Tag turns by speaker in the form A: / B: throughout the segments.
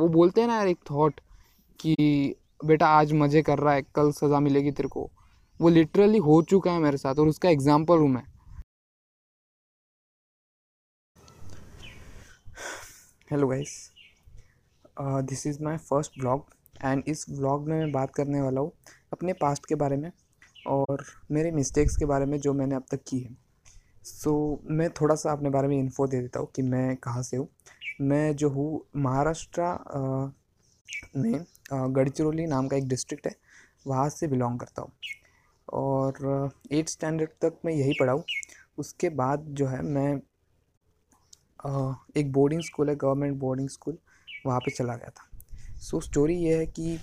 A: वो बोलते हैं ना यार एक थॉट कि बेटा आज मज़े कर रहा है कल सज़ा मिलेगी तेरे को। वो लिटरली हो चुका है मेरे साथ और उसका एग्ज़ाम्पल हूँ मैं। Hello guys this is my first blog and इस ब्लॉग में मैं बात करने वाला हूँ अपने पास्ट के बारे में और मेरे मिस्टेक्स के बारे में जो मैंने अब तक की है। सो so, मैं थोड़ा सा अपने बारे में इन्फो दे देता हूँ कि मैं कहाँ से हूँ। मैं जो हूँ महाराष्ट्र में गढ़चिरौली नाम का एक डिस्ट्रिक्ट है वहाँ से बिलोंग करता हूँ। और एट स्टैंडर्ड तक मैं यही पढ़ा हूँ। उसके बाद जो है मैं एक बोर्डिंग स्कूल है गवर्नमेंट बोर्डिंग स्कूल वहाँ पे चला गया था। सो so, स्टोरी ये है कि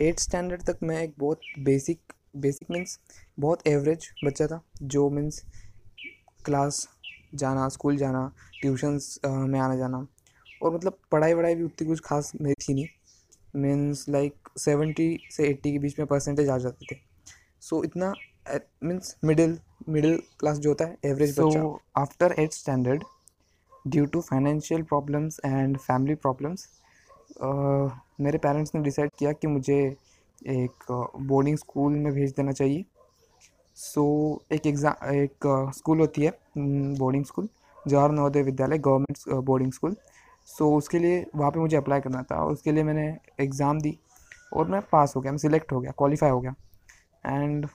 A: एट स्टैंडर्ड तक मैं एक बहुत बेसिक बेसिक मीन्स बहुत एवरेज बच्चा था जो मीन्स क्लास जाना स्कूल जाना ट्यूशन्स में आना जाना। और मतलब पढ़ाई वढ़ाई भी उतनी कुछ खास मेरी थी नहीं। मीन्स लाइक सेवेंटी से एट्टी के बीच में परसेंटेज आ जाते थे। सो so, इतना मीन्स मिडिल मिडिल क्लास जो होता है एवरेज बच्चा। After eight standard due to financial problems and family problems मेरे पेरेंट्स ने डिसाइड किया कि मुझे एक बोर्डिंग स्कूल में भेज देना चाहिए। सो so, एक एग्ज़ाम एक स्कूल uh, होती है boarding school Jawahar Navodaya Vidyalaya government boarding school सो उसके लिए वहाँ पे मुझे अप्लाई करना था उसके लिए मैंने एग्ज़ाम दी और मैं पास हो गया मैं सिलेक्ट हो गया क्वालिफाई हो गया. एंड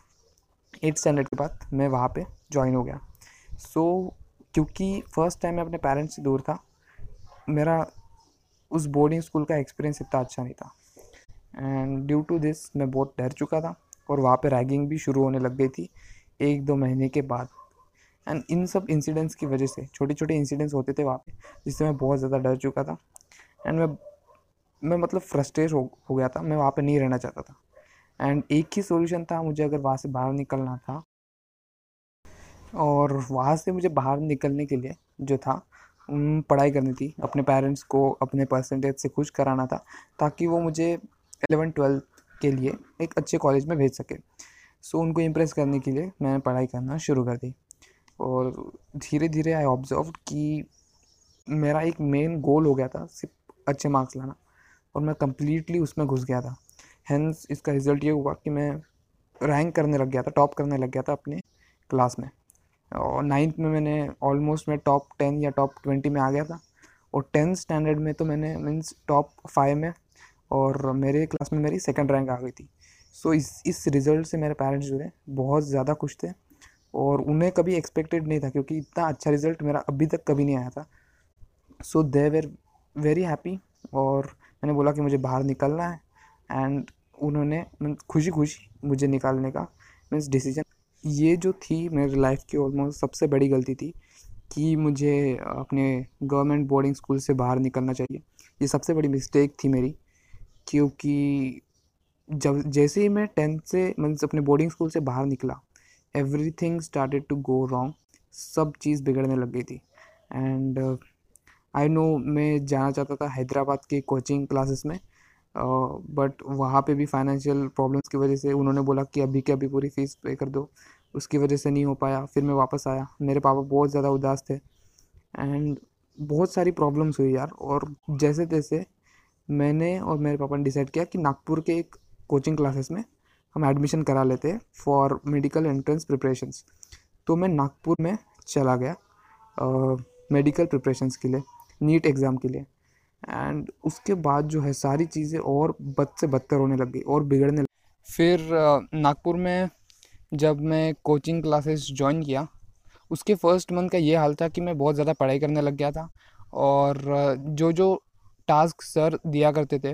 A: एट स्टैंडर्ड के बाद मैं वहाँ पे ज्वाइन हो गया. सो so, क्योंकि फ़र्स्ट टाइम मैं अपने पेरेंट्स से दूर था मेरा उस बोर्डिंग स्कूल का एक्सपीरियंस इतना अच्छा नहीं था. एंड ड्यू टू दिस मैं बहुत डर चुका था. और वहाँ पे रैगिंग भी शुरू होने लग गई थी एक दो महीने के बाद। एंड इन सब इंसिडेंट्स की वजह से छोटे छोटे इंसिडेंट्स होते थे वहाँ पे, जिससे मैं बहुत ज़्यादा डर चुका था। एंड मैं मैं मतलब फ्रस्ट्रेट हो हो गया था, मैं वहाँ पर नहीं रहना चाहता था। एंड एक ही सोल्यूशन था मुझे अगर वहाँ से बाहर निकलना था। और वहाँ से मुझे बाहर निकलने के लिए जो था पढ़ाई करनी थी, अपने पेरेंट्स को, अपने परसेंटेज से खुश कराना था, ताकि वो मुझे एलेवन ट्वेल्थ के लिए एक अच्छे कॉलेज में भेज सके। सो so, उनको इम्प्रेस करने के लिए मैंने पढ़ाई करना शुरू कर दी। और धीरे धीरे आई ऑब्ज़र्व कि मेरा एक मेन गोल हो गया था सिर्फ़ अच्छे मार्क्स लाना। और मैं कम्प्लीटली उसमें घुस गया था। हैंस इसका रिज़ल्ट ये हुआ कि मैं रैंक करने लग गया था टॉप करने लग गया था अपने क्लास में। और नाइन्थ में मैंने ऑलमोस्ट मैं टॉप टेन या टॉप ट्वेंटी में आ गया था। और टेंथ स्टैंडर्ड में तो मैंने मीन्स टॉप फाइव में और मेरे क्लास में मेरी सेकंड रैंक आ गई थी। सो इस इस रिज़ल्ट से मेरे पेरेंट्स जो थे बहुत ज़्यादा खुश थे और उन्हें कभी एक्सपेक्टेड नहीं था क्योंकि इतना अच्छा रिज़ल्ट मेरा अभी तक कभी नहीं आया था। So they were very happy और मैंने बोला कि मुझे बाहर निकलना है एंड उन्होंने खुशी खुशी मुझे निकालने का मीन्स डिसीज़न ये जो थी मेरी लाइफ की ऑलमोस्ट सबसे बड़ी गलती थी कि मुझे अपने गवर्नमेंट बोर्डिंग स्कूल से बाहर निकलना चाहिए। ये सबसे बड़ी मिस्टेक थी मेरी। क्योंकि जब जैसे ही मैं टेंथ से मीन्स अपने बोर्डिंग स्कूल से बाहर निकला everything started to go wrong सब चीज़ बिगड़ने लग गई थी। एंड आई नो मैं जाना चाहता था हैदराबाद के कोचिंग क्लासेस में बट uh, वहाँ पे भी फाइनेंशियल प्रॉब्लम्स की वजह से उन्होंने बोला कि अभी के अभी पूरी फ़ीस पे कर दो। उसकी वजह से नहीं हो पाया। फिर मैं वापस आया। मेरे पापा बहुत ज़्यादा उदास थे। एंड बहुत सारी प्रॉब्लम्स हुई यार। और जैसे तैसे मैंने और मेरे पापा ने डिसाइड किया कि नागपुर के एक कोचिंग क्लासेस में हम एडमिशन करा लेते हैं फॉर मेडिकल एंट्रेंस प्रिपरेशंस तो मैं नागपुर में चला गया मेडिकल uh, प्रिपरेशंस के लिए नीट एग्ज़ाम के लिए. एंड उसके बाद जो है सारी चीज़ें और बद से बदतर होने लग गई और बिगड़ने लग फिर नागपुर में जब मैं कोचिंग क्लासेस ज्वाइन किया उसके फ़र्स्ट मंथ का ये हाल था कि मैं बहुत ज़्यादा पढ़ाई करने लग गया था और जो जो टास्क सर दिया करते थे,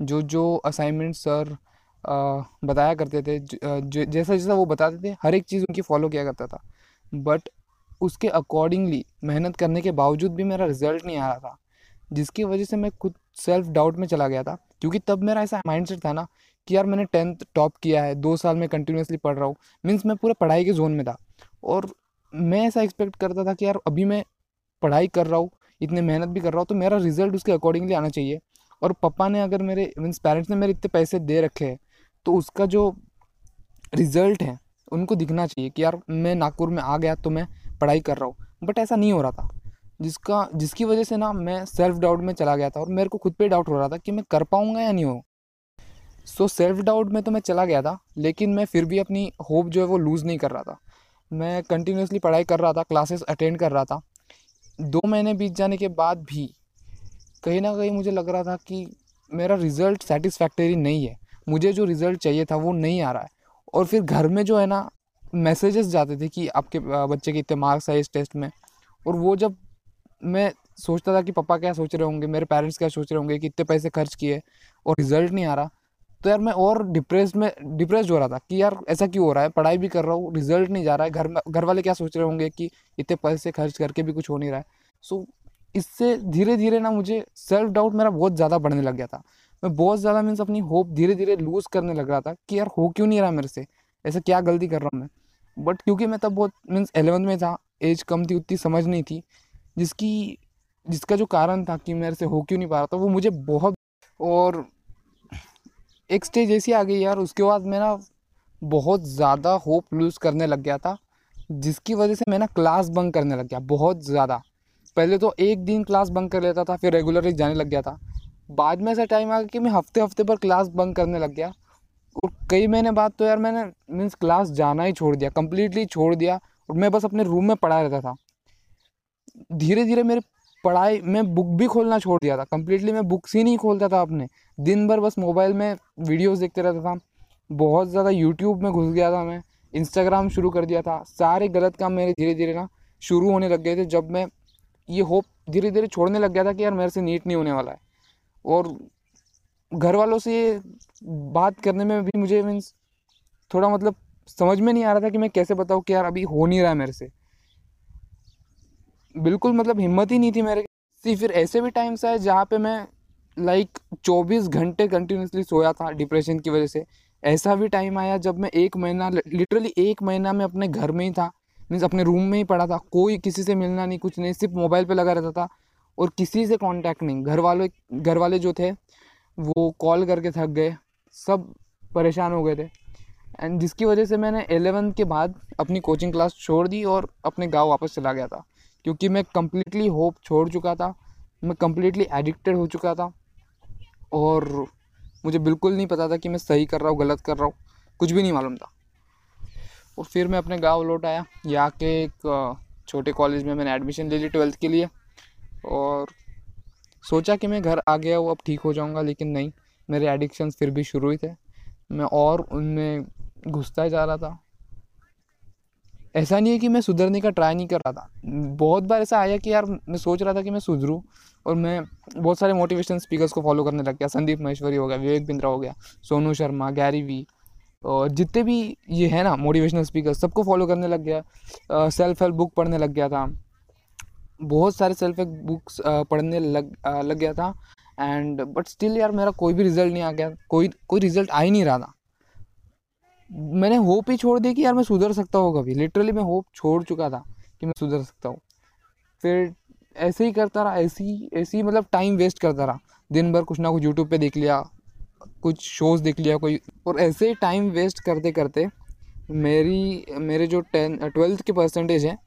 A: जो जो असाइनमेंट सर बताया करते थे जैसा जैसा वो बताते थे, हर एक चीज़ उनकी फॉलो किया करता था। बट उसके अकॉर्डिंगली मेहनत करने के बावजूद भी मेरा रिज़ल्ट नहीं आ रहा था, जिसकी वजह से मैं खुद सेल्फ डाउट में चला गया था। क्योंकि तब मेरा ऐसा माइंड था ना कि यार मैंने टेंथ टॉप किया है, दो साल में कंटिन्यूसली पढ़ रहा हूँ मीन्स मैं पूरा पढ़ाई के जोन में था। और मैं ऐसा एक्सपेक्ट करता था कि यार अभी मैं पढ़ाई कर रहा हूँ इतने मेहनत भी कर रहा हूँ तो मेरा रिज़ल्ट उसके अकॉर्डिंगली आना चाहिए। और पापा ने अगर मेरे मीन्स पेरेंट्स ने मेरे इतने पैसे दे रखे हैं तो उसका जो रिज़ल्ट है, उनको दिखना चाहिए कि यार, मैं नागपुर में आ गया तो मैं पढ़ाई कर रहा हूँ। बट ऐसा नहीं हो रहा था। जिसका, जिसकी वजह से ना मैं सेल्फ डाउट में चला गया था और मेरे को खुद पे डाउट हो रहा था कि मैं कर पाऊँगा या नहीं हो। सो सेल्फ डाउट में तो मैं चला गया था, लेकिन मैं फिर भी अपनी होप जो है वो लूज़ नहीं कर रहा था। मैं कंटिन्यूसली पढ़ाई कर रहा था क्लासेस अटेंड कर रहा था। दो महीने बीत जाने के बाद भी कहीं ना कहीं मुझे लग रहा था कि मेरा रिज़ल्ट सेटिस्फैक्टरी नहीं है। मुझे जो रिज़ल्ट चाहिए था वो नहीं आ रहा है। और फिर घर में जो है ना मैसेजेस जाते थे कि आपके बच्चे के इतने मार्क्स आए इस टेस्ट में। और वो जब मैं सोचता था कि पापा क्या सोच रहे होंगे, मेरे पेरेंट्स क्या सोच रहे होंगे कि इतने पैसे खर्च किए और रिज़ल्ट नहीं आ रहा तो यार मैं और डिप्रेस में डिप्रेस हो रहा था कि यार ऐसा क्यों हो रहा है? पढ़ाई भी कर रहा हूँ रिज़ल्ट नहीं जा रहा है। घर में, घर वाले क्या सोच रहे होंगे कि इतने पैसे खर्च करके भी कुछ हो नहीं रहा है? सो इससे धीरे धीरे ना मुझे सेल्फ डाउट मेरा बहुत ज़्यादा बढ़ने लग गया था। मैं बहुत ज़्यादा मीन्स अपनी होप धीरे धीरे लूज़ करने लग रहा था कि यार हो क्यों नहीं रहा मेरे से? ऐसा क्या गलती कर रहा हूँ मैं? बट क्योंकि मैं तब बहुत मीन्स एलेवंथ में था एज कम थी, उतनी समझ नहीं थी, जिसकी, जिसका जो कारण था कि मेरे से हो क्यों नहीं पा रहा था, वो मुझे बहुत और एक स्टेज ऐसी आ गई यार, उसके बाद मैं ना बहुत ज़्यादा होप लूज़ करने लग गया था, जिसकी वजह से मैं ना क्लास बंक करने लग गया, बहुत ज़्यादा। पहले तो एक दिन क्लास बंक कर लेता था, फिर रेगुलरली जाने लग गया था। बाद में ऐसा टाइम आ गया कि मैं हफ़्ते हफ़्ते पर क्लास बंक करने लग गया। और कई महीने बाद तो यार मैंने मीन्स क्लास जाना ही छोड़ दिया कम्प्लीटली छोड़ दिया, और मैं बस अपने रूम में पढ़ा रहता था। धीरे धीरे मेरे पढ़ाई, मैं बुक भी खोलना छोड़ दिया था। कम्प्लीटली मैं बुक्स ही नहीं खोलता था अपने। दिन भर बस मोबाइल में वीडियोस देखते रहता था। बहुत ज़्यादा यूट्यूब में घुस गया था मैं। इंस्टाग्राम शुरू कर दिया था। सारे गलत काम मेरे धीरे धीरे ना शुरू होने लग गए थे, जब मैं ये होप धीरे धीरे छोड़ने लग गया था कि यार मेरे से नीट नहीं होने वाला है। और घर वालों से बात करने में भी मुझे मीन्स थोड़ा मतलब समझ में नहीं आ रहा था कि मैं कैसे बताऊँ कि यार अभी हो नहीं रहा है मेरे से। बिल्कुल मतलब हिम्मत ही नहीं थी मेरे सी, फिर ऐसे भी टाइम्स आए जहाँ पे मैं लाइक चौबीस घंटे कंटिन्यूसली सोया था डिप्रेशन की वजह से। ऐसा भी टाइम आया जब मैं एक महीना लिटरली एक महीना में अपने घर में ही था मीन्स अपने रूम में ही पड़ा था। कोई किसी से मिलना नहीं, कुछ नहीं, सिर्फ़ मोबाइल पे लगा रहता था और किसी से कांटेक्ट नहीं। घर वाले घर वाले जो थे, वो कॉल करके थक गए, सब परेशान हो गए थे। एंड जिसकी वजह से मैंने एलेवेंथ के बाद अपनी कोचिंग क्लास छोड़ दी और अपने गाँव वापस चला गया था। क्योंकि मैं कम्प्लीटली होप छोड़ चुका था, मैं कम्प्लीटली एडिक्टेड हो चुका था और मुझे बिल्कुल नहीं पता था कि मैं सही कर रहा हूँ, गलत कर रहा हूँ, कुछ भी नहीं मालूम था। और फिर मैं अपने गाँव लौट आया, यहाँ के एक छोटे कॉलेज में मैंने एडमिशन ले ली ट्वेल्थ के लिए और सोचा कि मैं घर आ गया हूँ, अब ठीक हो जाऊँगा, लेकिन नहीं, मेरे एडिक्शंस फिर भी शुरू ही थे। मैं और उनमें घुसता जा रहा था ऐसा नहीं है कि मैं सुधरने का ट्राई नहीं कर रहा था। बहुत बार ऐसा आया कि यार, मैं सोच रहा था कि मैं सुधरूँ और मैं बहुत सारे मोटिवेशन स्पीकर्स को फॉलो करने लग गया। संदीप महेश्वरी हो गया, विवेक बिंद्रा हो गया, सोनू शर्मा गैरी वी और जितने भी ये है ना मोटिवेशनल स्पीकर सबको फॉलो करने लग गया। सेल्फ हेल्प बुक पढ़ने लग गया था। बहुत सारे सेल्फ हेल्प बुक्स पढ़ने लग लग गया था। एंड बट स्टिल यार मेरा कोई भी रिज़ल्ट नहीं आ गया। कोई कोई रिज़ल्ट आ ही नहीं रहा था। मैंने होप ही छोड़ दी कि यार मैं सुधर सकता हूँ कभी। लिटरली मैं होप छोड़ चुका था कि मैं सुधर सकता हूँ। फिर ऐसे ही करता रहा, ऐसे ऐसे मतलब टाइम वेस्ट करता रहा। दिन भर कुछ ना कुछ यूट्यूब पे देख लिया, कुछ शोज़ देख लिया, कोई और ऐसे ही टाइम वेस्ट करते करते मेरी, मेरे जो टेन ट्वेल्थ के परसेंटेज हैं,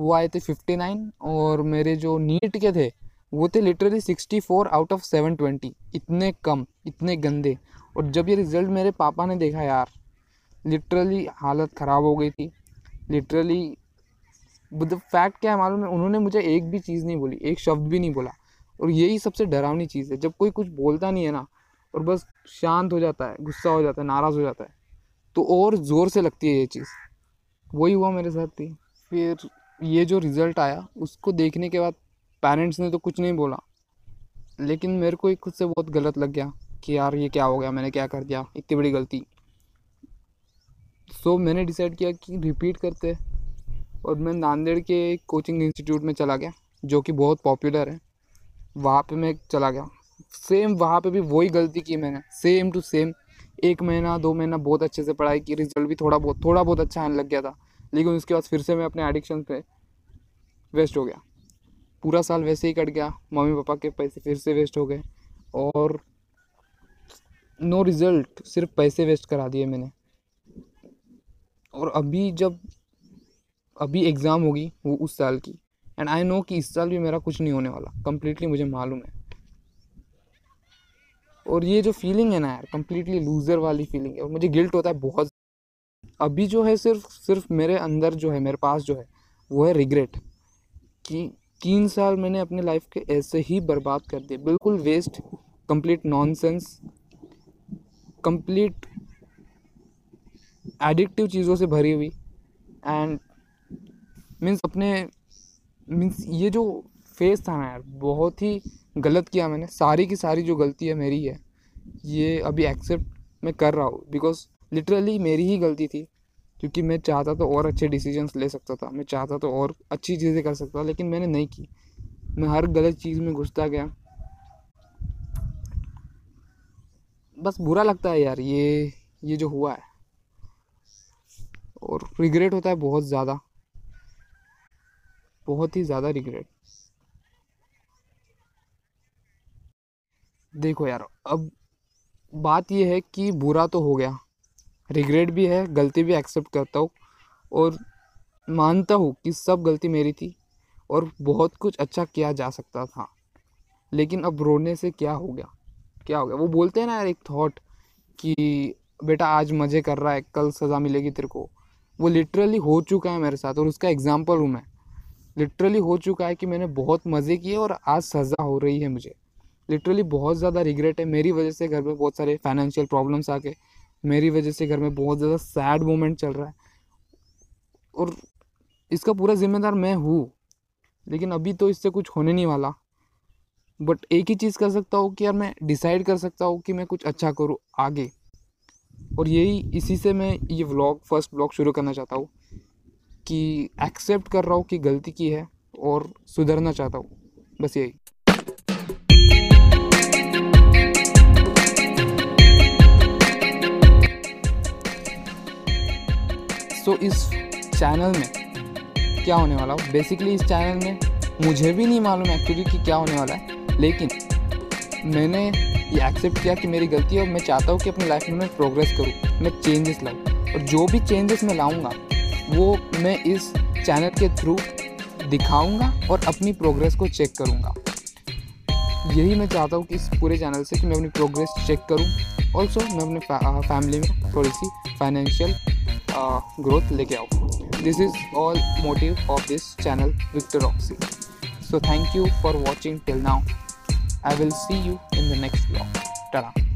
A: वो आए थे फिफ्टी नाइन और मेरे जो नीट के थे, वो थे literally sixty four out of seven twenty इतने कम, इतने गंदे। और जब ये रिज़ल्ट मेरे पापा ने देखा यार लिटरली हालत ख़राब हो गई थी। लिटरली द फैक्ट क्या है मालूम है? उन्होंने मुझे एक भी चीज़ नहीं बोली, एक शब्द भी नहीं बोला। और यही सबसे डरावनी चीज़ है। जब कोई कुछ बोलता नहीं है ना, और बस शांत हो जाता है, गुस्सा हो जाता है, नाराज़ हो जाता है तो और ज़ोर से लगती है ये चीज़। वही हुआ मेरे साथ थी फिर ये जो रिज़ल्ट आया, उसको देखने के बाद पेरेंट्स ने तो कुछ नहीं बोला। लेकिन मेरे को खुद से बहुत गलत लग गया कि यार ये क्या हो गया, मैंने क्या कर दिया? इतनी बड़ी गलती। सो so, मैंने डिसाइड किया कि रिपीट करते और मैं नांदेड़ के कोचिंग इंस्टीट्यूट में चला गया जो कि बहुत पॉपुलर है। वहाँ पे मैं चला गया। सेम वहाँ पे भी वही गलती की मैंने सेम टू सेम। एक महीना दो महीना बहुत अच्छे से पढ़ाई की रिज़ल्ट भी थोड़ा बहुत थोड़ा बहुत अच्छा आने लग गया था। लेकिन उसके बाद फिर से मैं अपने एडिक्शन पे वेस्ट हो गया। पूरा साल वैसे ही कट गया। मम्मी पापा के पैसे फिर से वेस्ट हो गए और नो रिज़ल्ट सिर्फ़ पैसे वेस्ट करा दिए मैंने। और अभी जब, अभी एग्ज़ाम होगी, वो उस साल की। एंड आई नो कि इस साल भी मेरा कुछ नहीं होने वाला। कम्प्लीटली मुझे मालूम है। और ये जो फीलिंग है ना यार कम्प्लीटली लूज़र वाली फीलिंग है। और मुझे गिल्ट होता है बहुत। अभी जो है सिर्फ़ सिर्फ़ मेरे अंदर जो है, मेरे पास जो है, वो है रिग्रेट कि तीन साल मैंने अपने लाइफ के ऐसे ही बर्बाद कर दिए। बिल्कुल waste complete nonsense complete addictive चीज़ों से भरी हुई। एंड मीन्स अपने मीन्स ये जो फेस था ना यार, बहुत ही गलत किया मैंने। सारी की सारी जो गलती है, मेरी है, ये अभी एक्सेप्ट मैं कर रहा हूँ। बिकॉज़ लिटरली मेरी ही गलती थी, क्योंकि मैं चाहता तो और अच्छे डिसीजंस ले सकता था। मैं चाहता तो और अच्छी चीज़ें कर सकता था, लेकिन मैंने नहीं की। मैं हर गलत चीज़ में घुसता गया। बस बुरा लगता है यार, ये ये जो हुआ है। और रिग्रेट होता है बहुत ज़्यादा। बहुत ही ज़्यादा रिग्रेट देखो यार, अब बात यह है कि बुरा तो हो गया। रिग्रेट भी है, गलती भी एक्सेप्ट करता हूँ और मानता हूँ कि सब गलती मेरी थी और बहुत कुछ अच्छा किया जा सकता था। लेकिन अब रोने से क्या हो गया? क्या हो गया? वो बोलते हैं ना यार एक थॉट कि बेटा आज मज़े कर रहा है, कल सज़ा मिलेगी तेरे को। वो लिटरली हो चुका है मेरे साथ और उसका एग्ज़ाम्पल हूँ मैं। लिटरली हो चुका है कि मैंने बहुत मज़े किए और आज सज़ा हो रही है मुझे। लिटरली बहुत ज़्यादा रिग्रेट है। मेरी वजह से घर में बहुत सारे फाइनेंशियल प्रॉब्लम्स आ गए मेरी वजह से घर में बहुत ज़्यादा सैड मोमेंट चल रहा है। और इसका पूरा जिम्मेदार मैं हूँ, लेकिन अभी तो इससे कुछ होने नहीं वाला। बट एक ही चीज़ कर सकता हूँ कि यार मैं डिसाइड कर सकता हूँ कि मैं कुछ अच्छा करूँ आगे। और यही इसी से मैं ये व्लॉग फ़र्स्ट व्लॉग शुरू करना चाहता हूँ कि एक्सेप्ट कर रहा हूँ कि गलती की है और सुधरना चाहता हूँ। बस यही। सो so, इस चैनल में क्या होने वाला हो? बेसिकली इस चैनल में मुझे भी नहीं मालूम एक्चुअली कि क्या होने वाला है लेकिन मैंने ये एक्सेप्ट किया कि मेरी गलती है और मैं चाहता हूँ कि अपनी लाइफ में मैं प्रोग्रेस करूँ, मैं चेंजेस लाऊँ। और जो भी चेंजेस मैं लाऊँगा, वो मैं इस चैनल के थ्रू दिखाऊँगा और अपनी प्रोग्रेस को चेक करूँगा। यही मैं चाहता हूँ कि इस पूरे चैनल से कि मैं अपनी प्रोग्रेस चेक करूँ। ऑल्सो मैं अपने फैमिली में थोड़ी सी फाइनेंशियल ग्रोथ लेके आऊँ। This is all motive of this channel Victor Oxy so thank you for watching till now. I will see you in the next vlog. Ta-da.